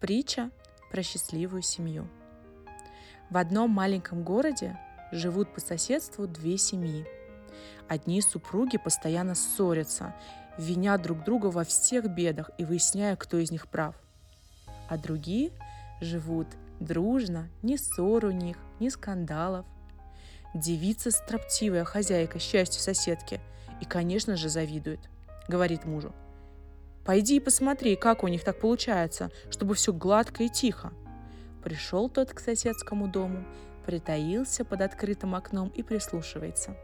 Притча про счастливую семью. В одном маленьком городе живут по соседству две семьи. Одни супруги постоянно ссорятся, винят друг друга во всех бедах и выясняя, кто из них прав. А другие живут дружно, ни ссор у них, ни скандалов. Девица строптивая хозяйка счастью соседки и, конечно же, завидует. Говорит мужу – Пойди и посмотри, как у них так получается, чтобы все гладко и тихо. Пришел тот к соседскому дому, притаился под открытым окном и прислушивается.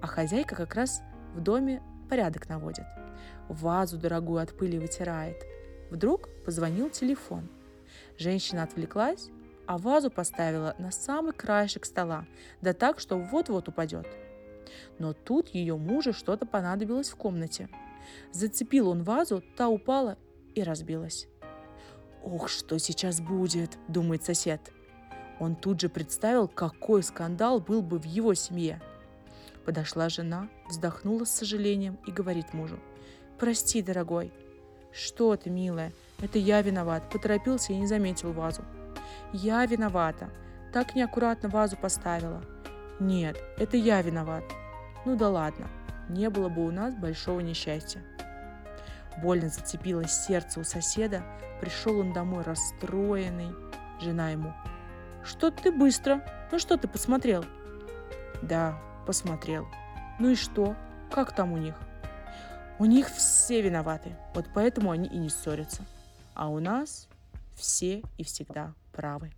А хозяйка как раз в доме порядок наводит. Вазу дорогую от пыли вытирает. Вдруг позвонил телефон. Женщина отвлеклась, а вазу поставила на самый краешек стола, да так, что вот-вот упадет. Но тут ее мужу что-то понадобилось в комнате – Зацепил он вазу, та упала и разбилась. «Ох, что сейчас будет!» – думает сосед. Он тут же представил, какой скандал был бы в его семье. Подошла жена, вздохнула с сожалением и говорит мужу. «Прости, дорогой». «Что ты, милая? Это я виноват. Поторопился и не заметил вазу». «Я виновата. Так неаккуратно вазу поставила». «Нет, это я виноват». «Ну да ладно, не было бы у нас большого несчастья. Больно зацепилось сердце у соседа, пришел он домой расстроенный. Жена ему. «Что ты быстро? Ну что ты посмотрел?» «Да, посмотрел. Ну и что? Как там у них?» «У них все виноваты, вот поэтому они и не ссорятся. А у нас все и всегда правы».